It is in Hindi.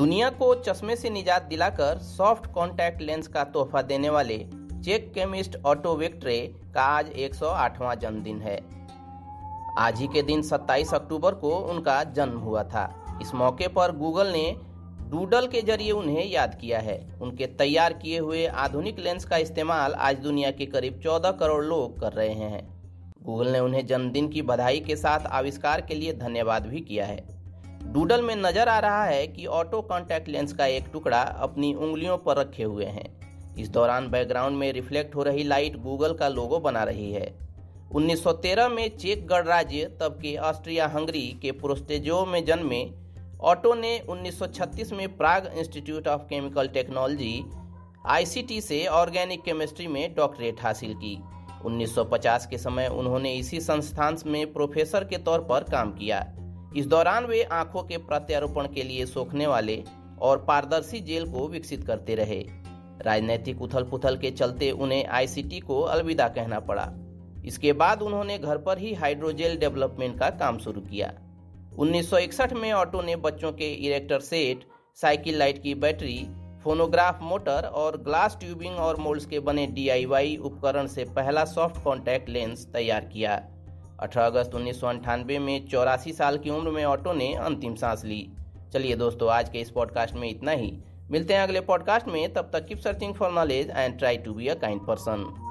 दुनिया को चश्मे से निजात दिलाकर सॉफ्ट कॉन्टैक्ट लेंस का तोहफा देने वाले चेक केमिस्ट ऑटो वेक्ट्रे का आज 108वां जन्मदिन है। आज ही के दिन 27 अक्टूबर को उनका जन्म हुआ था। इस मौके पर गूगल ने डूडल के ज़रिए उन्हें याद किया है। उनके तैयार किए हुए आधुनिक लेंस का इस्तेमाल आज दुनिया के करीब 14 करोड़ लोग कर रहे हैं। गूगल ने उन्हें जन्मदिन की बधाई के साथ आविष्कार के लिए धन्यवाद भी किया है। डूडल में नज़र आ रहा है कि ऑटो कॉन्टैक्ट लेंस का एक टुकड़ा अपनी उंगलियों पर रखे हुए हैं। इस दौरान बैकग्राउंड में रिफ्लेक्ट हो रही लाइट गूगल का लोगो बना रही है। 1913 में चेक गणराज्य, तब के ऑस्ट्रिया हंगरी के प्रोस्टेजो में जन्मे ऑटो ने 1936 में Prague Institute of Chemical Technology, ICT से ऑर्गेनिक केमिस्ट्री में डॉक्टरेट हासिल की। 1950 के समय उन्होंने इसी संस्थान में प्रोफेसर के तौर पर काम किया। इस दौरान वे आँखों के प्रत्यारोपण के लिए सोखने वाले और पारदर्शी जेल को विकसित करते रहे। राजनीतिक उथल पुथल के चलते उन्हें आईसीटी को अलविदा कहना पड़ा। इसके बाद उन्होंने घर पर ही हाइड्रोजेल डेवलपमेंट का काम शुरू किया। 1961 में ऑटो ने बच्चों के इरेक्टर सेट, साइकिल लाइट की बैटरी, फोनोग्राफ मोटर और ग्लास ट्यूबिंग और मोल्ड्स के बने डीआईवाई उपकरण से पहला सॉफ्ट कॉन्टैक्ट लेंस तैयार किया। 18 अगस्त उन्नीस में चौरासी साल की उम्र में ऑटो ने अंतिम सांस ली। चलिए दोस्तों, आज के इस पॉडकास्ट में इतना ही। मिलते हैं अगले पॉडकास्ट में। तब तक keep searching for knowledge and try to be a kind person